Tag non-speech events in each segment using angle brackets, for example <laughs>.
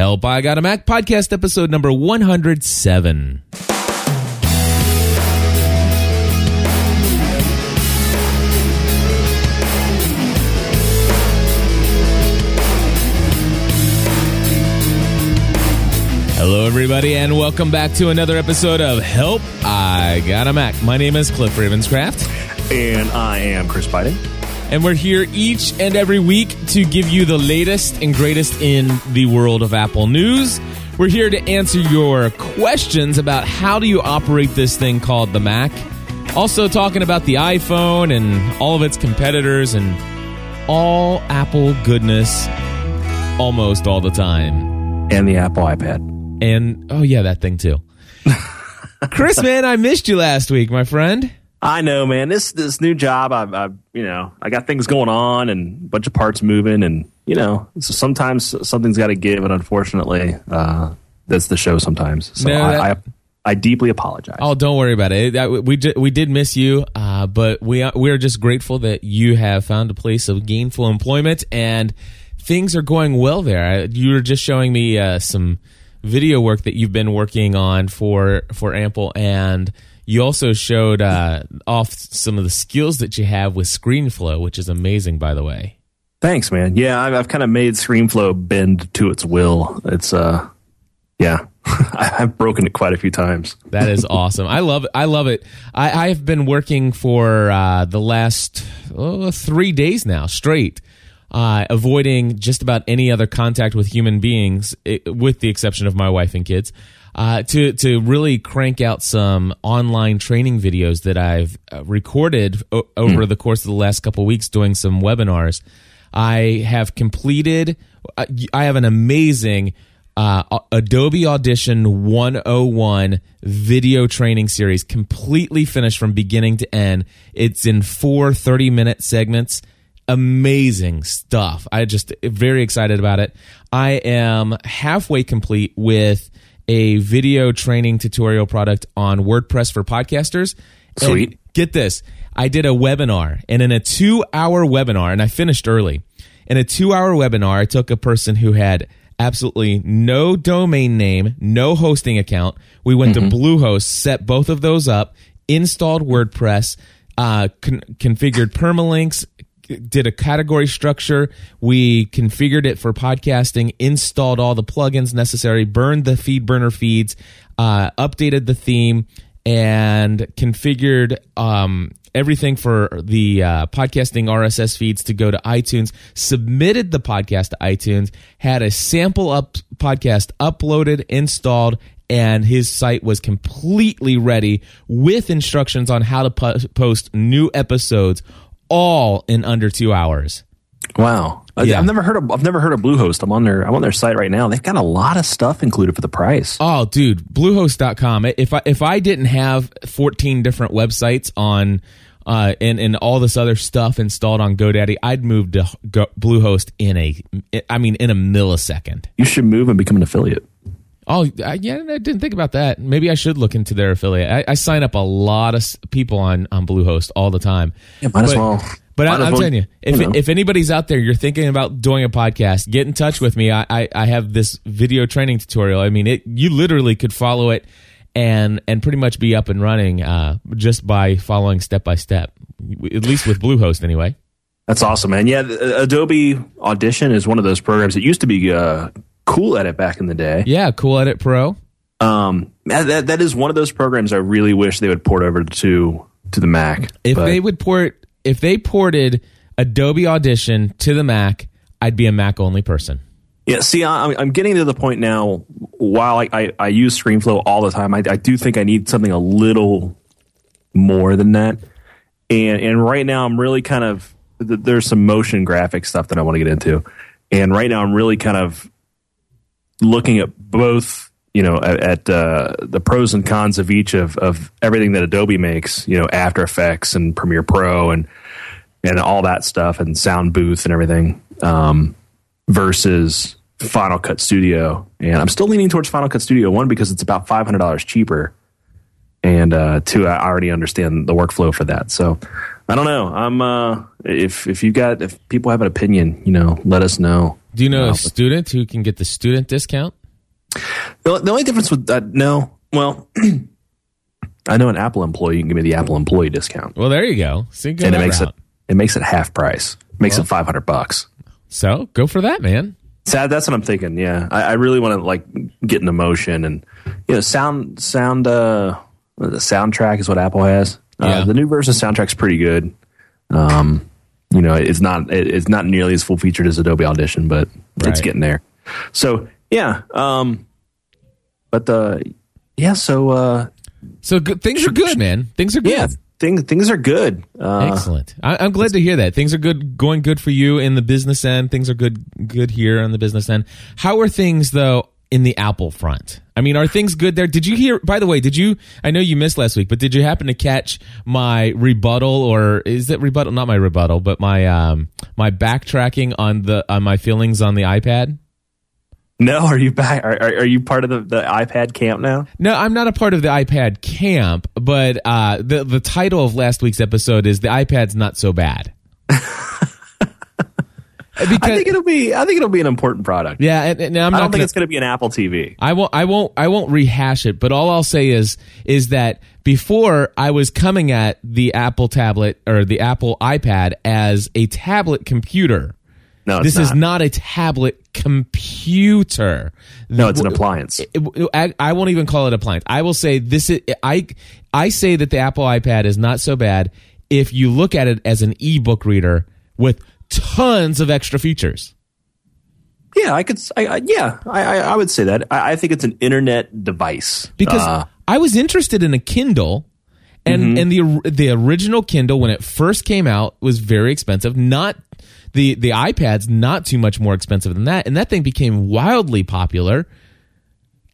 Help I Got a Mac podcast episode number 107. Hello, everybody, and welcome back to another episode of Help I Got a Mac. My name is Cliff Ravenscraft, And I am Chris Biden. And we're here each and every week to give you the latest and greatest in the world of Apple news. We're here to answer your questions about how do you operate this thing called the Mac. Also, talking about the iPhone and all of its competitors and all Apple goodness almost all the time. And the Apple iPad. And oh yeah, that thing too. <laughs> Chris, man, I missed you last week, my friend. I know, man. This this new job, I, I you know, I got things going on and a bunch of parts moving, and you know, so sometimes something's got to give, and unfortunately, uh, that's the show sometimes. So No, that- I, I I deeply apologize. Oh, don't worry about it. We we did miss you, uh, but we are, we are just grateful that you have found a place of gainful employment and things are going well there. You were just showing me uh, some video work that you've been working on for for Ample, and you also showed uh, off some of the skills that you have with ScreenFlow, which is amazing, by the way. Thanks, man. Yeah, I've, I've kind of made ScreenFlow bend to its will. It's uh, yeah, <laughs> I've broken it quite a few times. <laughs> That is awesome. I love it. I love it. I, I've been working for uh, the last oh, three days now straight, uh, avoiding just about any other contact with human beings, i with the exception of my wife and kids. Uh, to to really crank out some online training videos that I've uh, recorded o- over the course of the last couple weeks, doing some webinars. I have completed. uh, I have an amazing uh, Adobe Audition 101 video training series, completely finished from beginning to end. It's in four 30 minute segments. Amazing stuff. I just very excited about it. I am halfway complete with a video training tutorial product on WordPress for podcasters. And Sweet. get this. I did a webinar and in a two hour webinar, and I finished early. In a two hour webinar, I took a person who had absolutely no domain name, no hosting account. We went to Bluehost, set both of those up, installed WordPress, uh, con- configured permalinks, did a category structure. We configured it for podcasting, installed all the plugins necessary, burned the FeedBurner feeds, uh, updated the theme, and configured um, everything for the uh, podcasting RSS feeds to go to iTunes. Submitted the podcast to iTunes. Had a sample up podcast uploaded, installed, and his site was completely ready with instructions on how to po- post new episodes all in under two hours. Wow. Yeah. I've never heard of I've never heard of Bluehost. I'm on their I'm on their site right now. They've got a lot of stuff included for the price. Oh, dude, Bluehost.com. If I if I didn't have 14 different websites on uh, and and all this other stuff installed on GoDaddy, I'd move to Go, Bluehost in a I mean in a millisecond. You should move and become an affiliate. Oh, I, yeah, I didn't think about that. Maybe I should look into their affiliate. I, I sign up a lot of people on on Bluehost all the time. Yeah, might as But- well. But Might I, I'm well, telling you, if you know. if anybody's out there, you're thinking about doing a podcast, get in touch with me. I, I, I have this video training tutorial. I mean, it you literally could follow it and and pretty much be up and running uh, just by following step by step. At least with Bluehost, anyway. That's awesome, man. Yeah, Adobe Audition is one of those programs that used to be uh, cool Edit back in the day. Yeah, Cool Edit Pro. Um, that that is one of those programs I really wish they would port over to to the Mac. If But- they would port, if they ported Adobe Audition to the Mac, I'd be a Mac only person. Yeah, see, I'm, I'm getting to the point now. While I, I, I use ScreenFlow all the time, I, I do think I need something a little more than that. And and right now, I'm really kind of there's some motion graphic stuff that I want to get into. And right now, I'm really kind of looking at both, you know, at, at uh, the pros and cons of each of of everything that Adobe makes. You know, After Effects and Premiere Pro and and all that stuff and Soundbooth and everything. Um, versus Final Cut Studio. And I'm still leaning towards Final Cut Studio one because it's about five hundred dollars cheaper, and uh, two, I already understand the workflow for that. So I don't know. I'm uh, if if you've got if people have an opinion, you know, let us know. Do you know No. a student who can get the student discount? The, the only difference with that, no, well, <clears throat> I know an Apple employee you can give me the Apple employee discount, Well, there you go. See, go and it makes route. it it makes it half price, makes it five hundred bucks. So go for that, man. So that's what I'm thinking. Yeah, I, I really want to like get an emotion and you know sound sound uh the soundtrack is what Apple has. Uh, Yeah. The new version of soundtrack's pretty good. Um, you know, it's not it, it's not nearly as full featured as Adobe Audition, but it's getting there. So yeah, um, but uh, yeah, so uh, So good, things are good, man. Things are good. yeah, things things are good. Uh, Excellent. I, I'm glad to hear that. Things are good, going good for you in the business end. Things are good, good here on the business end. How are things though in the Apple front? I mean, are things good there? Did you hear? By the way, did you? I know you missed last week, but did you happen to catch my rebuttal, or is it rebuttal? Not my rebuttal, but my um my backtracking on the on my feelings on the iPad. no, are you back? Are, are, are you part of the, the iPad camp now? No, I'm not a part of the iPad camp, but uh, the the title of last week's episode is "The iPad's Not So Bad." <laughs> because I think it'll be I think it'll be an important product. yeah, and, and I'm not I don't think gonna, it's going to be an Apple TV. I won't I won't I won't rehash it, but all I'll say is is that before I was coming at the Apple tablet or the Apple iPad as a tablet computer. No, it's This not. is not a tablet computer. No, it's an appliance. I, I won't even call it appliance. I will say this is I I say that the Apple iPad is not so bad if you look at it as an ebook reader with tons of extra features. Yeah, I could. I, I- yeah, I, I, I would say that. I, I think it's an internet device Because Uh, I was interested in a Kindle and and the the original Kindle when it first came out was very expensive. Not the the iPad's not too much more expensive than that, and that thing became wildly popular.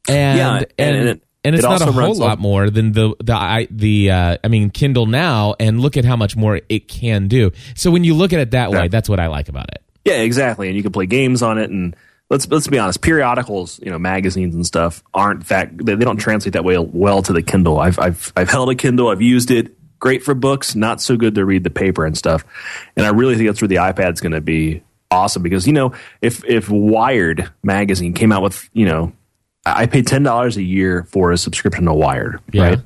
And Yeah, and and and, it- it's it not a whole lot more than the the I the uh, I mean Kindle now, and look at how much more it can do. So when you look at it that way, that's what I like about it. yeah, exactly. And you can play games on it. And let's let's be honest, periodicals, you know, magazines and stuff aren't that they, they don't translate that way well to the Kindle. I've I've I've held a Kindle. I've used it. Great for books, not so good to read the paper and stuff. And I really think that's where the iPad's going to be awesome because you know if if Wired magazine came out with you know I pay ten dollars a year for a subscription to Wired, Yeah. right?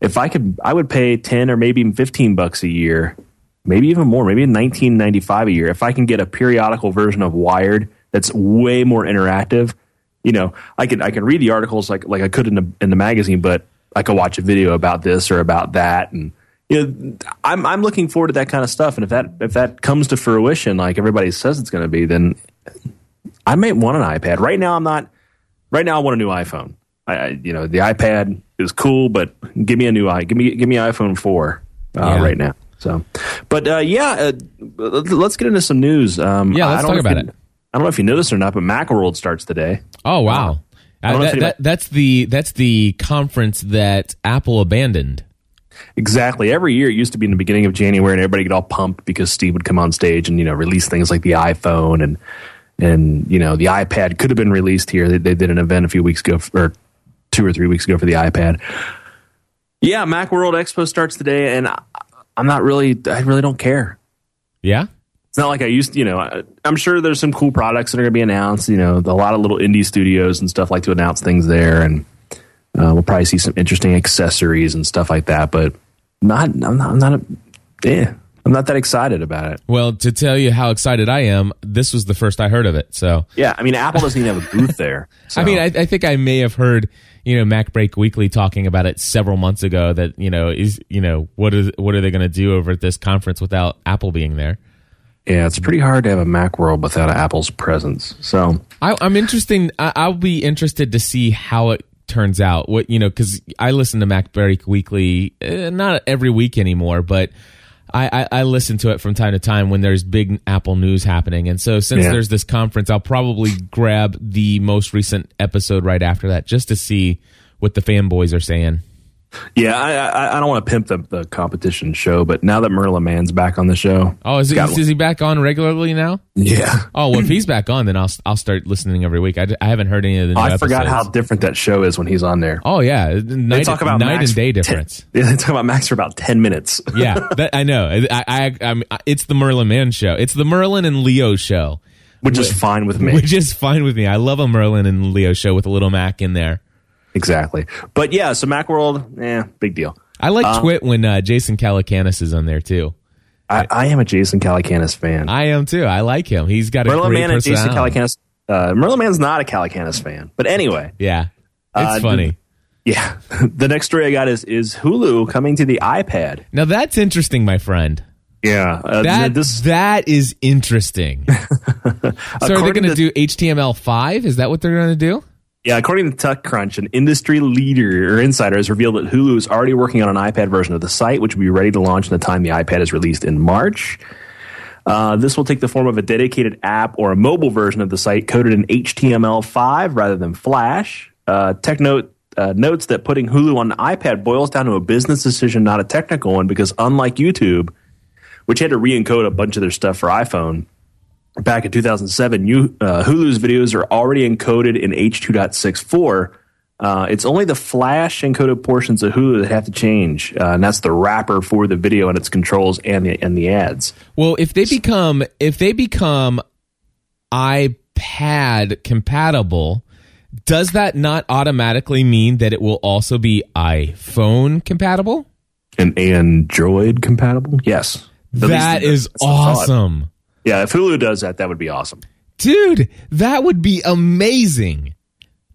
If I could, I would pay ten or maybe even fifteen bucks a year, maybe even more, maybe nineteen ninety five a year. If I can get a periodical version of Wired that's way more interactive, you know, I could I can read the articles like like I could in the in the magazine, but I could watch a video about this or about that, and you know, I'm I'm looking forward to that kind of stuff. And if that if that comes to fruition, like everybody says it's going to be, then I might want an iPad. Right now, I'm not. Right now, I want a new iPhone. I, I you know the iPad is cool, but give me a new i give me give me iPhone four uh, Yeah. right now. So, but uh, yeah, uh, let's get into some news. Um, Yeah, I let's don't talk know if about you- it. I don't know if you noticed or not, but Macworld starts today. Oh wow, Uh, that, anybody- that, that's the that's the conference that Apple abandoned. Exactly. Every year, it used to be in the beginning of January, and everybody get all pumped because Steve would come on stage and you know release things like the iPhone and and you know the iPad could have been released here. They, they did an event a few weeks ago, f- or two or three weeks ago for the iPad. Yeah, MacWorld Expo starts today, and I, I'm not really. I really don't care. Yeah. It's not like I used. To, You know, I, I'm sure there's some cool products that are going to be announced. You know, a lot of little indie studios and stuff like to announce things there, and uh, we'll probably see some interesting accessories and stuff like that. But not. I'm not. I'm not. A, yeah, I'm not that excited about it. Well, to tell you how excited I am, this was the first I heard of it. So, Yeah, I mean, Apple doesn't even have a booth there. <laughs> So. I mean, I, I think I may have heard, you know, MacBreak Weekly talking about it several months ago. That you know is you know what is what are they going to do over at this conference without Apple being there? yeah, it's pretty hard to have a Mac World without Apple's presence. So I, I'm interesting. I, I'll be interested to see how it turns out. What you know, because I listen to MacBreak Weekly, uh, not every week anymore, but I, I, I listen to it from time to time when there's big Apple news happening. And so, since Yeah. there's this conference, I'll probably grab the most recent episode right after that just to see what the fanboys are saying. Yeah, I I, I don't want to pimp the, the competition show, but now that Merlin Mann's back on the show, Oh, is, Got is, is he back on regularly now? yeah, Oh, well, if he's back on, then I'll I'll start listening every week. I haven't heard any of the new I forgot how different that show is when he's on there. Oh yeah, night, talk about night Max and day ten- difference. <laughs> yeah, they talk about Macs for about ten minutes. <laughs> yeah, that, I know. I, I, I'm, it's the Merlin Mann show. It's the Merlin and Leo show. which is fine with me. which is fine with me. I love a Merlin and Leo show with a little Mac in there. Exactly. But yeah, so Macworld, eh, big deal. I like Twit when uh, Jason Calacanis is on there too. I, I am a Jason Calacanis fan. I am too. I like him. He's got a Merlin great Man and Jason. Calacanis. Uh, Merlin Mann's not a Calacanis fan, but anyway, Yeah, it's Uh, funny. yeah. <laughs> the next story I got is is Hulu coming to the iPad. Now that's interesting, my friend. Yeah, uh, That this that is interesting. <laughs> so are they going to- do HTML5? Is that what they're going to do? Yeah, according to TechCrunch, an industry leader or insider has revealed that Hulu is already working on an iPad version of the site, which will be ready to launch in the time the iPad is released in March. Uh, this will take the form of a dedicated app or a mobile version of the site coded in HTML5 rather than Flash. Uh, TechNote uh, notes that putting Hulu on an iPad boils down to a business decision, not a technical one, because unlike YouTube, which had to re-encode a bunch of their stuff for iPhone, back in 2007, you, uh, Hulu's videos are already encoded in H.264. Uh, it's only the Flash encoded portions of Hulu that have to change, uh, and that's the wrapper for the video and its controls and the and the ads. Well, if they become if they become iPad compatible, does that not automatically mean that it will also be iPhone compatible? And Android compatible? Yes. At That is awesome. Yeah, if Hulu does that, that would be awesome. Dude, that would be amazing.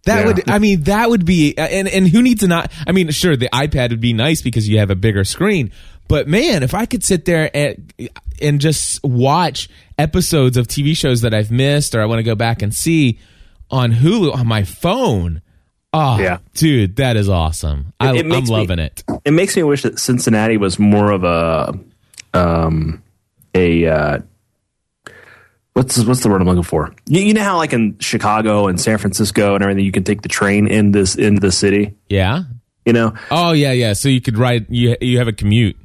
That Yeah. would, I mean, that would be, and and who needs to not? I mean, sure, the iPad would be nice because you have a bigger screen. But man, if I could sit there and and just watch episodes of TV shows that I've missed or I want to go back and see on Hulu on my phone, oh, Yeah. dude, that is awesome. I, it I'm makes me- loving it. It makes me wish that Cincinnati was more of a um a uh what's what's the word I'm looking for? You, you know how like in Chicago and San Francisco and everything you can take the train in this into the city, Yeah. you know? Oh yeah, yeah. So you could ride. You you have a commute.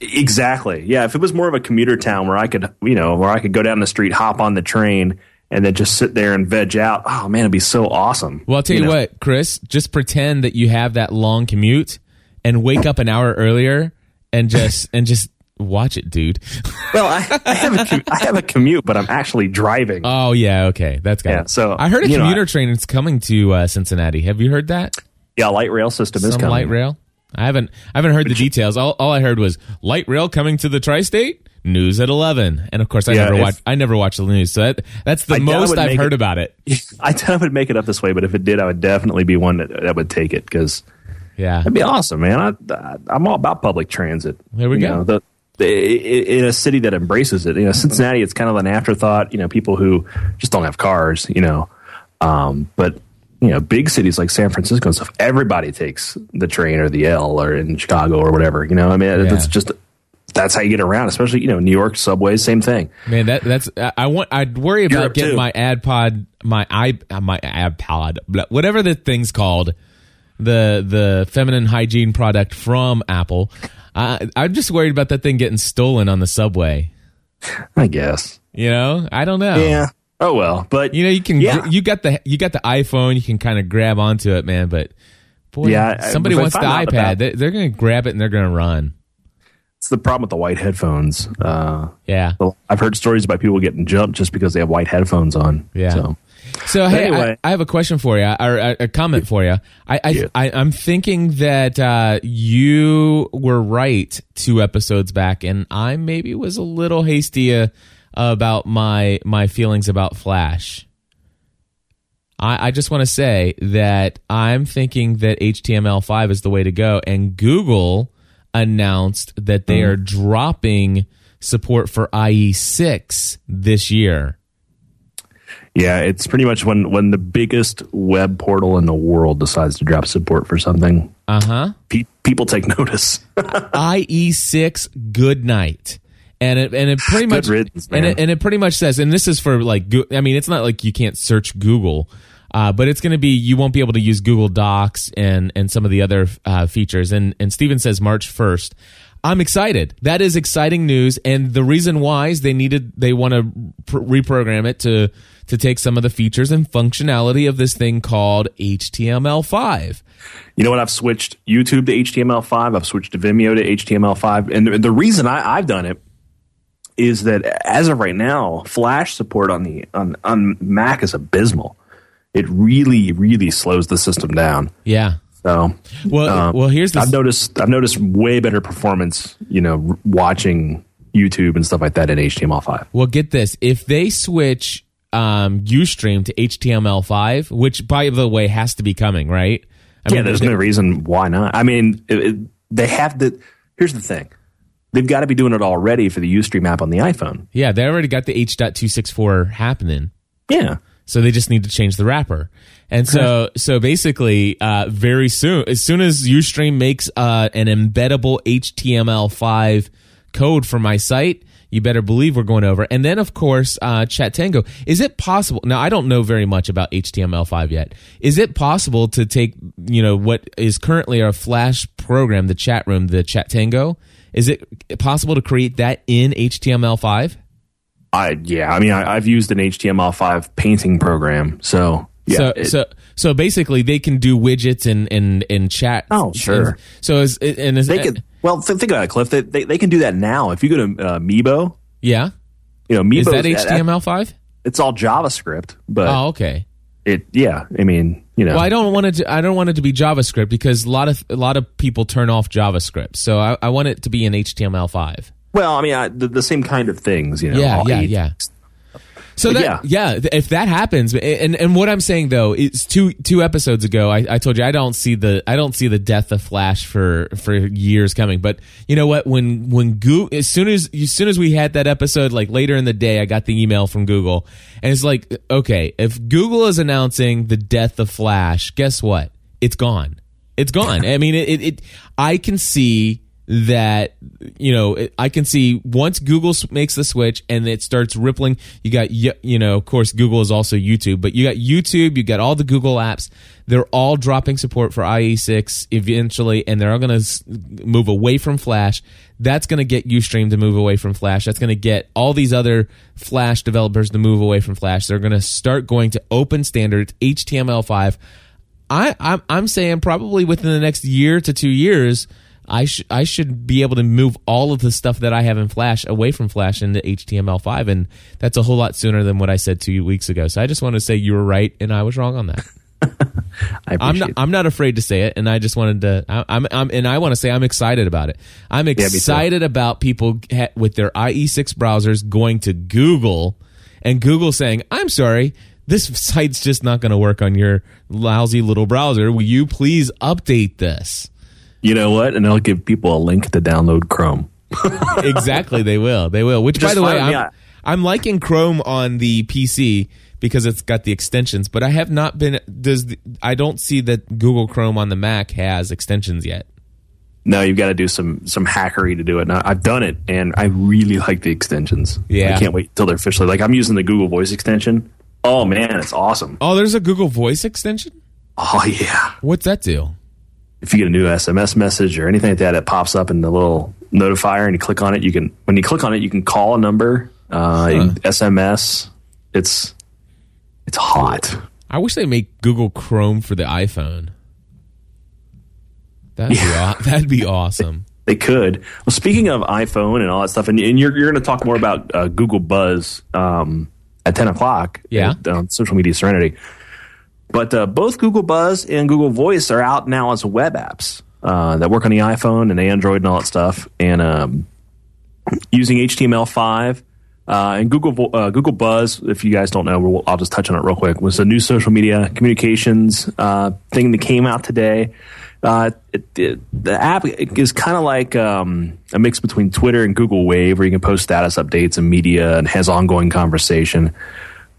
Exactly. Yeah, if it was more of a commuter town where I could, you know, where I could go down the street, hop on the train and then just sit there and veg out. Oh man, it'd be so awesome. Well, I'll tell you, know? what, Chris, just pretend that you have that long commute and wake up an hour earlier and just and just watch it, dude. Well, I, I have a com- I have a commute, but I'm actually driving. Oh yeah, okay, that's got Yeah, it. so, I heard a you know, commuter I- train is coming to uh, Cincinnati. Have you heard that? yeah, light rail system is Some coming. light rail. I haven't I haven't heard the details. All, all I heard was light rail coming to the tri-state. News at eleven, and of course I Yeah, never watch. I never watch the news, so that, that's the I most I've heard it- about it. <laughs> I doubt it would make it up this way, but if it did, I would definitely be one that, that would take it because Yeah, that'd be awesome, man. I, I, I'm all about public transit. There we You go. know, the, i- in a city that embraces it, you know, Cincinnati, it's kind of an afterthought. You know, people who just don't have cars. You know, um, but you know, big cities like San Francisco and stuff, everybody takes the train or the L or in Chicago or whatever. You know, I mean, it's just that's how you get around. Especially you know, New York subways, same thing. Man, that that's I- want. I'd worry about Europe, getting too. my AdPod, my i uh, my AdPod, whatever the thing's called, the the feminine hygiene product from Apple. I, I'm just worried about that thing getting stolen on the subway. I guess. You know, I don't know. Yeah. Oh well, but You know, you can Yeah. you got the you got the iPhone. You can kind of grab onto it, man. But boy, Yeah, somebody wants the iPad. about- They, they're going to grab it and they're going to run. it's the problem with the white headphones. Uh, Yeah. I've heard stories about people getting jumped just because they have white headphones on. Yeah. So, So hey, anyway. I, I have a question for you, or a, a comment for you. I, I, Yeah. I I'm thinking that uh, you were right two episodes back, and I maybe was a little hasty uh, about my my feelings about Flash. I, I just want to say that I'm thinking that HTML5 is the way to go, and Google announced that they are dropping support for IE6 this year. Yeah, it's pretty much when when the biggest web portal in the world decides to drop support for something, Uh huh. pe- people take <laughs> notice. IE6 good night. And it and it <sighs> pretty much riddance, and it, and it pretty much says and this is for like I mean it's not like you can't search Google uh, but it's going to be you won't be able to use Google Docs and and some of the other uh, features and and Steven says March 1st. I'm excited. That is exciting news and the reason why is they needed they want to pr- reprogram it to to take some of the features and functionality of this thing called HTML5. You know what? I've switched YouTube to HTML5. I've switched to Vimeo to HTML5, and the, the reason I, I've done it is that as of right now, Flash support on the on on Mac is abysmal. It really, really slows the system down. Yeah. So, Well, um, well, here's the I've noticed I've noticed way better performance. You know, watching YouTube and stuff like that in HTML5. Well, get this. If they switch um, Ustream to HTML5, which by the way has to be coming, right? I yeah, there's no reason why not. I mean, it, it, they have the. Here's the thing. They've got to be doing it already for the Ustream app on the iPhone. Yeah, they already got the H.264 happening. Yeah. So they just need to change the wrapper. And so, so basically, uh, very soon, as soon as Ustream makes uh, an embeddable HTML5 code for my site, you better believe we're going over. And then, of course, uh, Chatango. Is it possible? Now, I don't know very much about HTML5 yet. Is it possible to take, you know, what is currently our Flash program, the chat room, the Chatango? Is it possible to create that in HTML5? I yeah. I mean, I, I've used an HTML5 painting program, so yeah. so, it- so so basically they can do widgets and and and chat. Oh, sure. And so is and is they could. Well, th- think about it, Cliff. They, they they can do that now. If you go to uh, Meebo, yeah. you know, Meebo Is that HTML5? it's all JavaScript, but Oh, okay. it yeah. I mean, you know, Well, I don't want it. To, I don't want it to be JavaScript because a lot of a lot of people turn off JavaScript. So I, I want it to be in HTML5. well, I mean, I, the, the same kind of things, you know. Yeah, yeah, eight- yeah. So that, yeah. th- if that happens, and and what I'm saying though is two two episodes ago, I, I told you I don't see the I don't see the death of Flash for for years coming. But you know what? When when Google as soon as as soon as we had that episode, like later in the day, I got the email from Google, and it's like, okay, if Google is announcing the death of Flash, guess what? It's gone. It's gone. I mean, it, it, it I can see that you know i can see once google makes the switch and it starts rippling you got you know of course google is also youtube but you got youtube you got all the google apps. They're all dropping support for ie6 eventually and they're all going to move away from flash. That's going to get ustream to move away from flash. That's going to get all these other flash developers to move away from flash. They're going to start going to open standards html5 I, I'm, I'm saying probably within the next year to two years, I should I should be able to move all of the stuff that I have in Flash away from Flash into HTML5, and that's a whole lot sooner than what I said two weeks ago. So I just want to say you were right and I was wrong on that. <laughs> I I'm not appreciate I'm not afraid to say it, and I just wanted to. I, I'm, I'm and I want to say I'm excited about it. I'm excited about people ha- with their IE6 browsers going to Google, and Google saying, "I'm sorry." This site's just not going to work on your lousy little browser. Will you please update this? You know what? And I'll give people a link to download Chrome. <laughs> exactly, they will. They will. Which, by the way, I'm. I'm liking Chrome on the PC because it's got the extensions. But I have not been. Does the, I don't see that Google Chrome on the Mac has extensions yet. No, you've got to do some some hackery to do it. Now, I've done it, and I really like the extensions. Yeah. I can't wait till they're officially like I'm using the Google Voice extension. Oh man, it's awesome. Oh, there's a Google Voice extension. Oh yeah. What's that do? If you get a new SMS message or anything like that, it pops up in the little notifier, and you click on it. You can when you click on it, you can call a number, uh, can SMS. It's it's hot. I wish they make Google Chrome for the iPhone. That'd be aw- that'd be awesome. <laughs> They could. Well, speaking of iPhone and all that stuff, and, and you're, you're going to talk more about uh, Google Buzz um, at 10 o'clock Yeah. on Social Media Serenity. But uh, both Google Buzz and Google Voice are out now as web apps uh, that work on the iPhone and Android and all that stuff. And um, using HTML5 uh, and Google uh, Google Buzz, if you guys don't know, we'll, I'll just touch on it real quick. Was a new social media communications uh, thing that came out today. Uh, it, it, the app is kind of like um, a mix between Twitter and Google Wave, where you can post status updates and media and has ongoing conversation.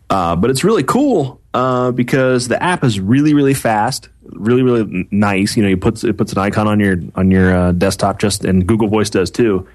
But it's really cool uh, because the app is really, really fast, really, really nice. You know, you puts it puts an icon on your on your uh, desktop, just and Google Voice does too.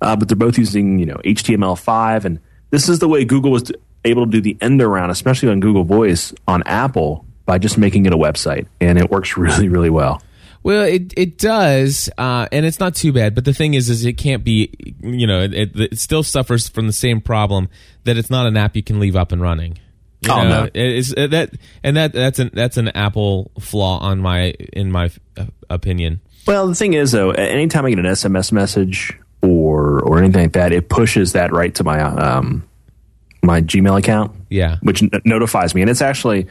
Uh, but they're both using you know HTML5, and this is the way Google was able to do the end around, especially on Google Voice on Apple, by just making it a website, and it works <laughs> really, really well. Well, it it does, uh, and it's not too bad. But the thing is, is it can't be. You know, it, it still suffers from the same problem that it's not an app you can leave up and running. You Oh, know, no. it is it- that and that that's an that's an Apple flaw on my in my uh, opinion. Well, the thing is, though, anytime I get an SMS message or or anything like that, it pushes that right to my um, my Gmail account. Yeah. which n- notifies me, and it's actually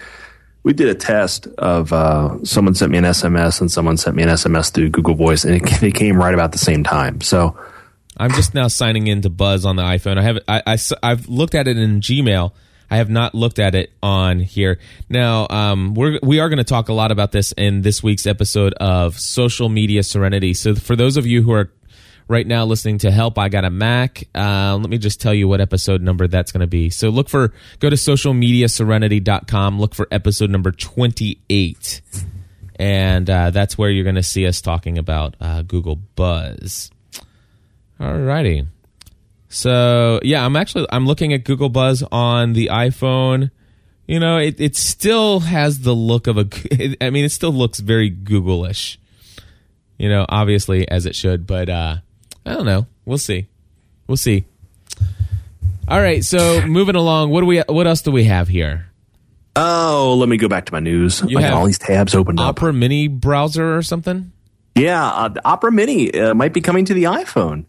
we did a test of uh, someone sent me an SMS and someone sent me an SMS through Google Voice, and it, <laughs> they came right about the same time. So I'm just now signing into Buzz on the iPhone. I have I, I have looked at it in Gmail. I have not looked at it on here. Now, um, we're we are going to talk a lot about this in this week's episode of Social Media Serenity. So, for those of you who are right now listening to Help, I Got a Mac, uh, let me just tell you what episode number that's going to be. So, look for go to socialmediaserenity.com. Look for episode number 28, and uh, that's where you're going to see us talking about uh, Google Buzz. Alrighty. So yeah, I'm actually I'm looking at Google Buzz on the iPhone. You know, it it still has the look of a. <laughs> I mean, it still looks very Google-ish. You know, obviously as it should, but uh, I don't know. We'll see. We'll see. All right, so <laughs> moving along, what do we? What else do we have here? oh, let me go back to my news. You I got have all these tabs opened up. Opera Mini browser or something? Yeah, uh, the Opera Mini uh, might be coming to the iPhone.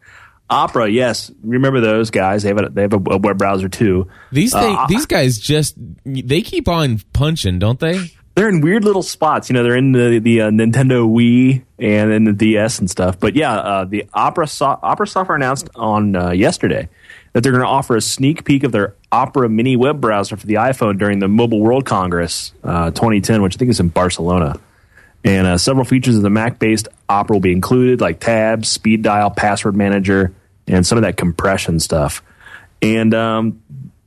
Opera, yes, remember those guys? They have a, they have a, web browser too. These thing, Uh, these guys just they keep on punching, don't they? they're in weird little spots. You know, they're in the the uh, Nintendo Wii and in the DS and stuff. But yeah, uh, the Opera so- Opera software announced on uh, yesterday that they're going to offer a sneak peek of their Opera Mini web browser for the iPhone during the Mobile World Congress uh, 2010, which I think is in Barcelona. And uh, several features of the Mac-based Opera will be included, like tabs, speed dial, password manager, and some of that compression stuff. And um,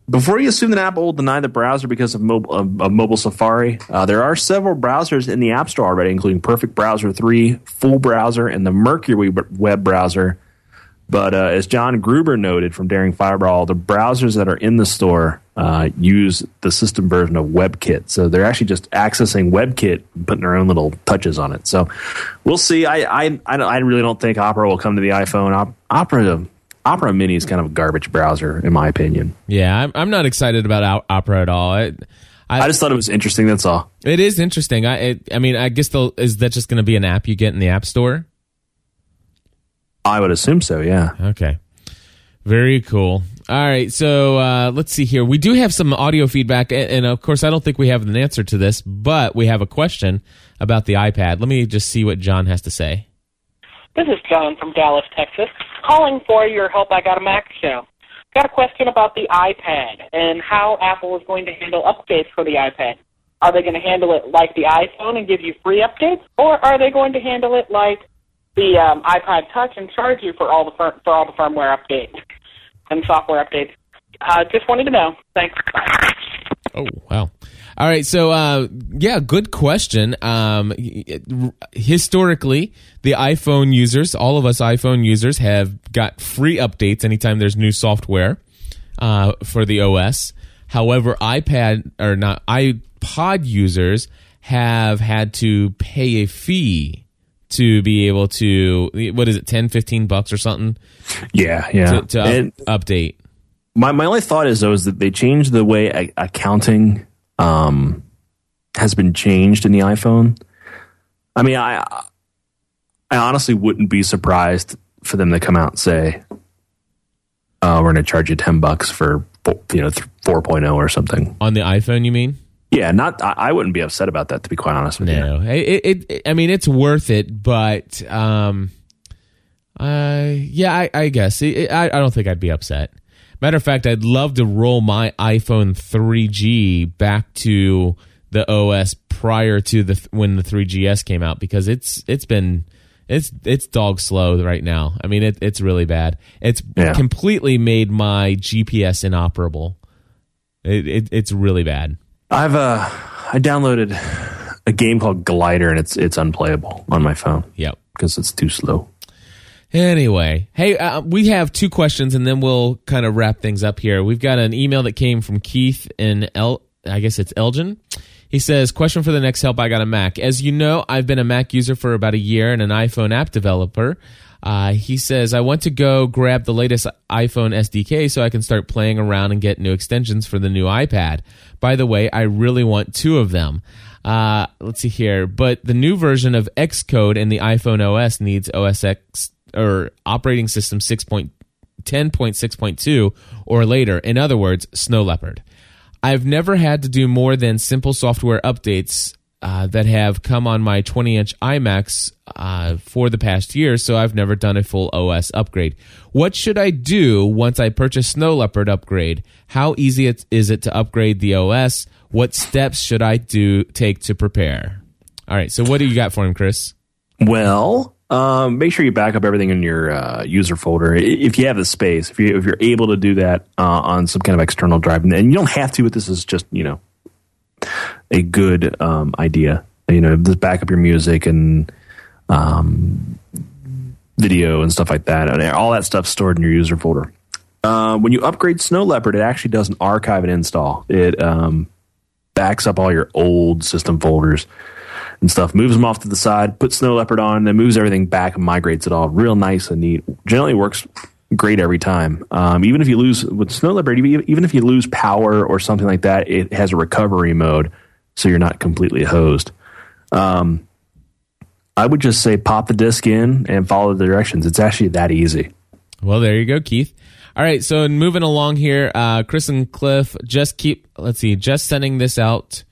before you assume that Apple will deny the browser because of mobile, of, of mobile Safari, uh, there are several browsers in the App Store already, including Perfect Browser 3, Full Browser, and the Mercury web browser. But uh, as John Gruber noted from Daring Fireball, the browsers that are in the store uh, use the system version of WebKit. So they're actually just accessing WebKit and putting their own little touches on it. So we'll see. I I, I, really don't think Opera will come to the iPhone. Op- Opera Opera Mini is kind of a garbage browser, in my opinion. Yeah, I'm I'm not excited about Op- Opera at all. I, I, I just thought it was interesting. That's all. It is interesting. I it, I mean, I guess is that just going to be an app you get in the App Store? I would assume so. Yeah. Okay. Very cool. All right, so uh, let's see here. We do have some audio feedback, and, of course, I don't think we have an answer to this, but we have a question about the iPad. Let me just see what John has to say. This is John from Dallas, Texas, calling for your Help I Got a Mac show. Got a question about the iPad and how Apple is going to handle updates for the iPad. Are they going to handle it like the iPhone and give you free updates, or are they going to handle it like the um, iPod Touch and charge you for all the fir- for all the firmware updates and software updates? Uh, just wanted to know. Thanks. Oh wow! All right, so uh, yeah, good question. Um, historically, the iPhone users, all of us iPhone users, have got free updates anytime there's new software uh, for the OS. However, iPad or not iPod users have had to pay a fee to be able to what is it 10 15 bucks or something Yeah. Yeah. to, to up- update My my only thought is though is that they changed the way a- accounting um, has been changed in the iPhone. I mean, I I honestly wouldn't be surprised for them to come out and say, "Oh, we're going to charge you ten bucks for fo- you know four oh or something." on the iPhone you mean Yeah, not I, I wouldn't be upset about that to be quite honest with you. No, it, it, it. I mean, it's worth it, but um, uh, yeah, I, I guess it- I, I don't think I'd be upset. Matter of fact, I'd love to roll my iPhone 3G back to the OS prior to the when the 3GS came out because it's it's been it's it's dog slow right now. I mean, it, it's really bad. It's Yeah. completely made my GPS inoperable. It, it it's really bad. I've uh I downloaded a game called Glider and it's it's unplayable on my phone Yep. because it's too slow. Anyway, hey, uh, we have two questions, and then we'll kind of wrap things up here. We've got an email that came from Keith in El, I guess it's Elgin. He says, "Question for the next help. I got a Mac. As you know, I've been a Mac user for about a year and an iPhone app developer." Uh, he says, "I want to go grab the latest iPhone SDK so I can start playing around and get new extensions for the new iPad. By the way, I really want two of them." Uh, let's see here. But the new version of Xcode and the iPhone OS needs OS X or operating system 6.10.6.2 or later. In other words, Snow Leopard. I've never had to do more than simple software updates uh, that have come on my 20 inch iMacs uh, for the past year, so I've never done a full OS upgrade. What should I do once I purchase Snow Leopard upgrade? How easy it, is it to upgrade the OS? What steps should I do take to prepare? All right, so what do you got for him, Chris? Well, um, make sure you back up everything in your uh, user folder if you have the space. If you if you're able to do that uh, on some kind of external drive, and you don't have to, but this is just you know a good um, idea. You know, just back up your music and um, video and stuff like that, and all that stuff stored in your user folder. Uh, when you upgrade Snow Leopard, it actually does an archive and install. It um, backs up all your old system folders and stuff, moves them off to the side, puts Snow Leopard on, then moves everything back and migrates it all. Real nice and neat. Generally works great every time. Um, even if you lose with Snow Leopard, even if you lose power or something like that, it has a recovery mode, so you're not completely hosed. Um, I would just say pop the disc in and follow the directions. It's actually that easy. Well, there you go, Keith. All right, so moving along here, uh, Chris and Cliff just keep. Let's see, just sending this out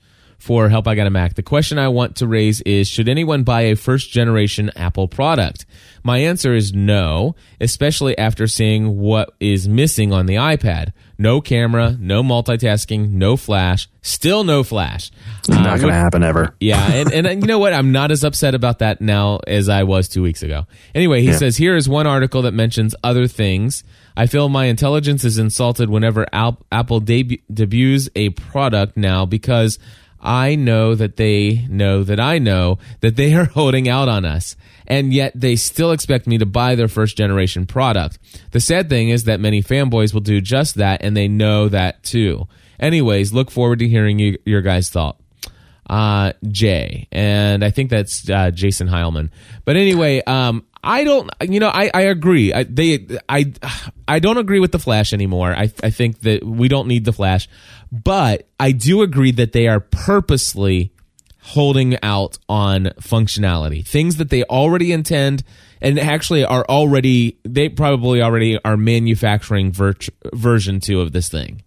for Help I Got a Mac. The question I want to raise is Should anyone buy a first generation Apple product? My answer is no, especially after seeing what is missing on the iPad. No camera, no multitasking, no flash, still no flash. Not uh, going to happen ever. Yeah, and, and you know what? I'm not as upset about that now as I was two weeks ago. Anyway, he yeah. says here is one article that mentions other things. I feel my intelligence is insulted whenever Apple deb- debuts a product now because I know that they know that I know that they are <laughs> holding out on us. And yet they still expect me to buy their first generation product. The sad thing is that many fanboys will do just that and they know that too. Anyways, look forward to hearing you, your guys' thought. Uh, Jay, and I think that's uh, Jason Heilman. But anyway, um, I don't, you know, I, I agree. I, they, I, I don't agree with the Flash anymore. I, I think that we don't need the Flash. But I do agree that they are purposely holding out on functionality, things that they already intend and actually are already, they probably already are manufacturing ver- version two of this thing.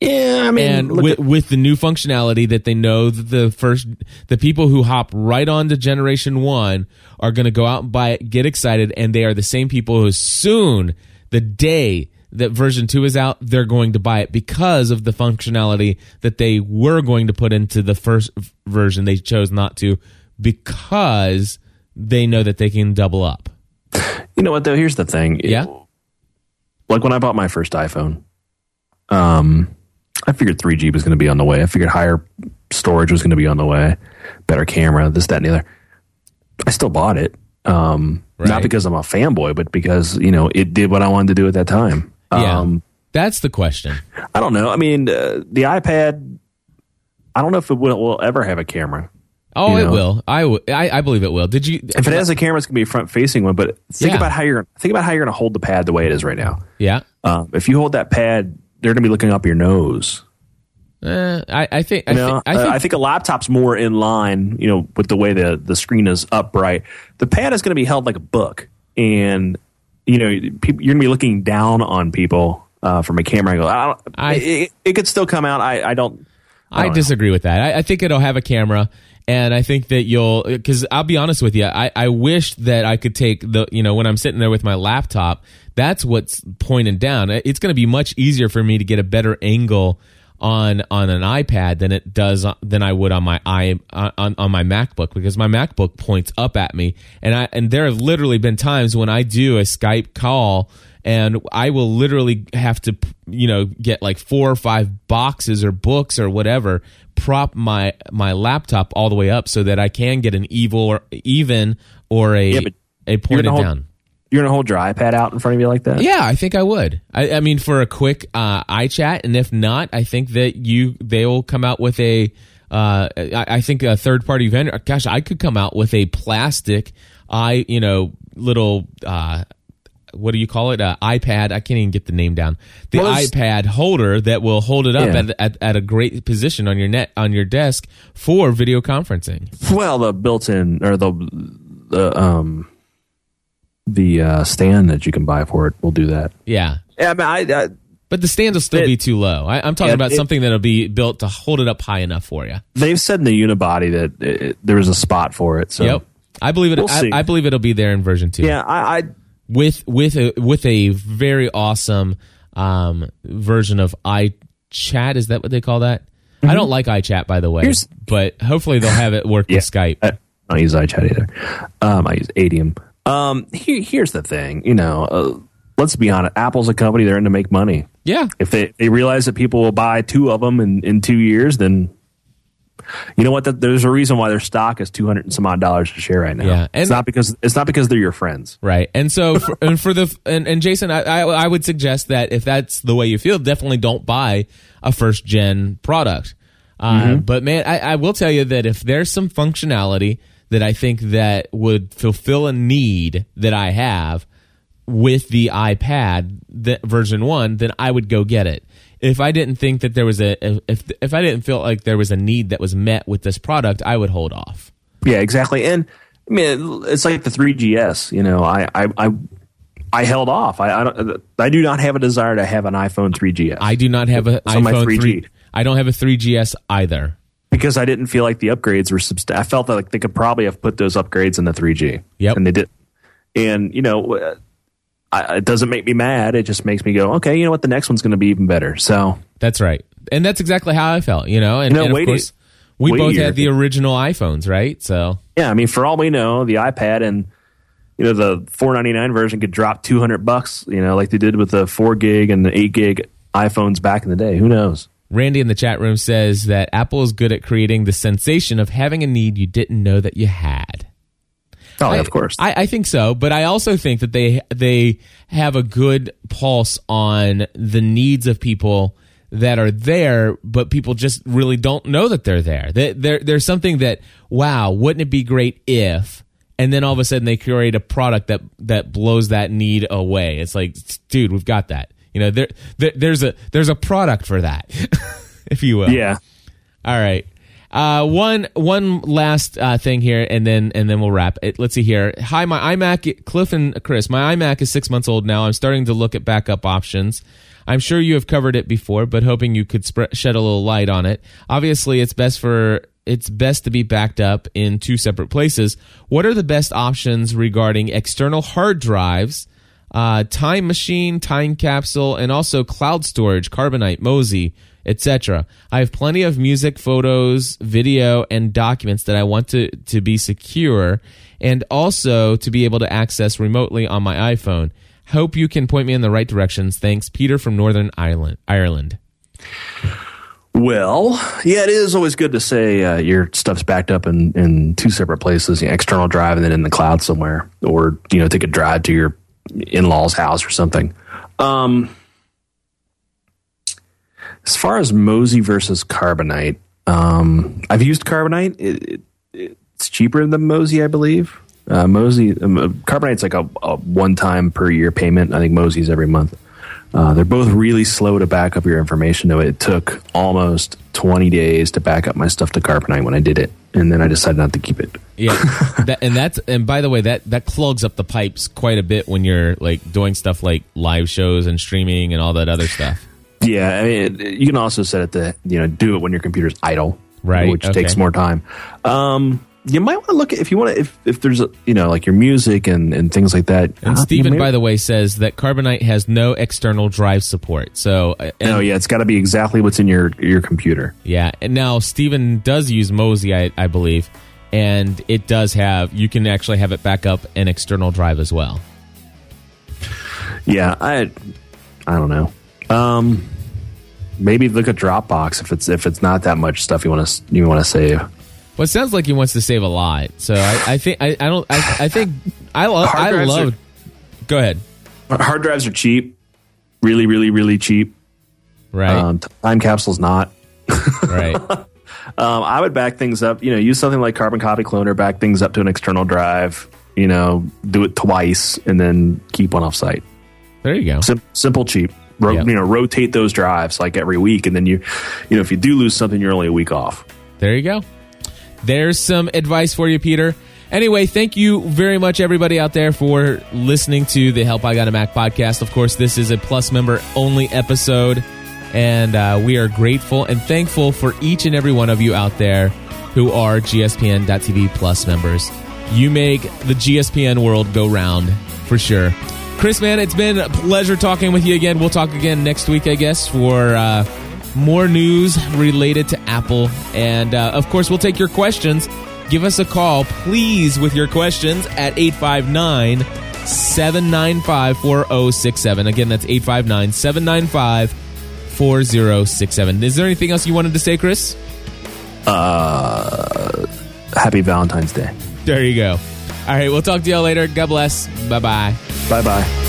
Yeah, I mean, and with, at- with the new functionality that they know that the first, the people who hop right on to generation one are going to go out and buy it, get excited, and they are the same people who soon, the day that version 2 is out, they're going to buy it because of the functionality that they were going to put into the first version. They chose not to because they know that they can double up. You know what though? Here's the thing. Yeah. Like when I bought my first iPhone, um, I figured 3G was going to be on the way. I figured higher storage was going to be on the way, better camera, this, that, and the other. I still bought it. Um, right. Not because I'm a fanboy, but because you know it did what I wanted to do at that time. Yeah, um, that's the question. I don't know. I mean, uh, the iPad. I don't know if it will, will ever have a camera. Oh, you know? it will. I, w- I, I believe it will. Did you? If it has a camera, it's gonna be a front facing one. But think yeah. about how you're think about how you're gonna hold the pad the way it is right now. Yeah. Um, if you hold that pad, they're gonna be looking up your nose. Uh, I, I, think, I, you know, I, think, I think a laptop's more in line, you know, with the way the, the screen is upright. The pad is going to be held like a book, and you know, people, you're going to be looking down on people uh, from a camera angle. I don't, I, it, it, could still come out. I, I don't. I, don't disagree know. with that. I, I, think it'll have a camera, and I think that you'll. Because I'll be honest with you, I, I wish that I could take the. You know, when I'm sitting there with my laptop, that's what's pointing down. It's going to be much easier for me to get a better angle on on an iPad than it does uh, than I would on my i uh, on, on my MacBook because my MacBook points up at me and I and there have literally been times when I do a Skype call and I will literally have to you know get like four or five boxes or books or whatever prop my my laptop all the way up so that I can get an evil or even or a yeah, a pointed down you're gonna hold your iPad out in front of you like that? Yeah, I think I would. I, I mean, for a quick uh, iChat, and if not, I think that you they will come out with a. Uh, I, I think a third party vendor. Gosh, I could come out with a plastic, i you know little. Uh, what do you call it? Uh, iPad. I can't even get the name down. The well, iPad holder that will hold it up yeah. at, at, at, a great position on your net on your desk for video conferencing. Well, the built-in or the the um the uh, stand that you can buy for it will do that. Yeah. Yeah, I mean, I, I But the stand will still It- be too low. I, I'm talking Yeah, about it- something that'll be built to hold it up high enough for you. they've said in the unibody that it, there was a spot for it. So Yep. I believe it. We'll I. I believe it'll be there in version two. yeah, I, I with with a with a very awesome um, version of iChat. Is that what they call that? I don't like iChat, by the way, Mm-hmm. Here's- but hopefully they'll have it work Yeah. with Skype. I don't use iChat either. Um, I use Adium. Um, here, here's the thing. You know, uh, let's be honest. Apple's a company; they're in to make money. yeah, If they, they realize that people will buy two of them in, in two years, then you know what? There's a reason why their stock is two hundred and some odd dollars a share right now. Yeah, and- it's not because it's not because they're your friends. right. And so, for, <laughs> and for the and, and Jason, I, I I would suggest that if that's the way you feel, definitely don't buy a first gen product. Uh, Mm-hmm. But man, I, I will tell you that if there's some functionality that I think that would fulfill a need that I have with the iPad the, version one, then I would go get it. If I didn't think that there was a if if I didn't feel like there was a need that was met with this product, I would hold off. Yeah, exactly. And I mean, it's like the 3GS. You know, I I I, I held off. I I, don't, I do not have a desire to have an iPhone 3GS. I do not have a So iPhone 3G. three. I don't have a 3GS either. because I didn't feel like the upgrades were subst- I felt like they could probably have put those upgrades in the 3G. Yep. And they did. And, you know, I, it doesn't make me mad. It just makes me go, okay, you know what? The next one's going to be even better. So, That's right, and that's exactly how I felt. You know, and, You know, and of a- course, we both had the original iPhones, right? So yeah, I mean, for all we know, the iPad and, you know, the 499 version could drop 200 bucks, you know, like they did with the 4 gig and the 8 gig iPhones back in the day. Who knows? Randy in the chat room says that Apple is good at creating the sensation of having a need you didn't know that you had. Oh, I- of course. I, I think so, but I also think that they they have a good pulse on the needs of people that are there, but people just really don't know that they're there. That there, there's something that wow, wouldn't it be great if? And then all of a sudden they create a product that that blows that need away. It's like, dude, we've got that. You know, there, there there's a there's a product for that, <laughs> if you will. yeah. All right. Uh, one one last uh, thing here, and then and then we'll wrap it. Let's see here. Hi, my iMac, Cliff and Chris. My iMac is six months old now. I'm starting to look at backup options. I'm sure you have covered it before, but hoping you could shed a little light on it. Obviously, it's best for it's best to be backed up in two separate places. What are the best options regarding external hard drives? uh, time machine, time capsule, and also cloud storage, Carbonite, Mozy, etc. I have plenty of music, photos, video, and documents that I want to, to be secure and also to be able to access remotely on my iPhone. Hope you can point me in the right directions. Thanks, Peter from Northern Ireland. Ireland. Well, yeah, it is always good to say uh, your stuff's backed up in, in two separate places, you know, external drive and then in the cloud somewhere, or you know, take a drive to your in-laws' house or something. Um, as far as Mozy versus Carbonite, um, I've used Carbonite. It, it, it's cheaper than Mozy, I believe. Uh, Mozy, um, uh, Carbonite's like a, a one-time per year payment. I think Mozy's every month. Uh, they're both really slow to back up your information. Though it took almost 20 days to back up my stuff to Carbonite when I did it, and then I decided not to keep it. Yeah, <laughs> that, and that's and by the way, that that clogs up the pipes quite a bit when you're like doing stuff like live shows and streaming and all that other stuff. Yeah, I mean, you can also set it to you know do it when your computer's idle, Right, Which okay. takes more time. Um, you might want to look at if you want to if if there's a, you know like your music and and things like that. And uh, Stephen, by the way, says that Carbonite has no external drive support. So, uh, and, no, yeah, it's got to be exactly what's in your your computer. yeah. And now Stephen does use Mozy, I, I believe, and it does have. You can actually have it back up an external drive as well. Yeah, I I don't know. Um, maybe look at Dropbox if it's if it's not that much stuff you want to you want to save. Well, it sounds like he wants to save a lot. So I, I think I, I don't. I, I think I love. Hard I drives love. are- Go ahead. Hard drives are cheap, really, really, really cheap. Right. Um, time capsule's not. right. <laughs> Um, I would back things up. You know, use something like Carbon Copy Cloner, back things up to an external drive. You know, do it twice and then keep one off site. There you go. Sim- simple, cheap. Ro- Yep. You know, rotate those drives like every week, and then you, you know, if you do lose something, you're only a week off. There you go. There's some advice for you, Peter. Anyway, thank you very much, everybody out there, for listening to the Help I Got a Mac podcast. Of course, this is a Plus member only episode, and uh, we are grateful and thankful for each and every one of you out there who are GSPN.TV Plus members. You make the GSPN world go round for sure. Chris, man, it's been a pleasure talking with you again. We'll talk again next week, I guess, for uh, more news related to Apple. And uh, of course, we'll take your questions. Give us a call, please, with your questions at 859 795 4067. Again, that's 859 795 4067. Is there anything else you wanted to say, Chris? Uh, happy Valentine's Day. There you go. All right, we'll talk to y'all later. God bless. Bye bye. Bye bye.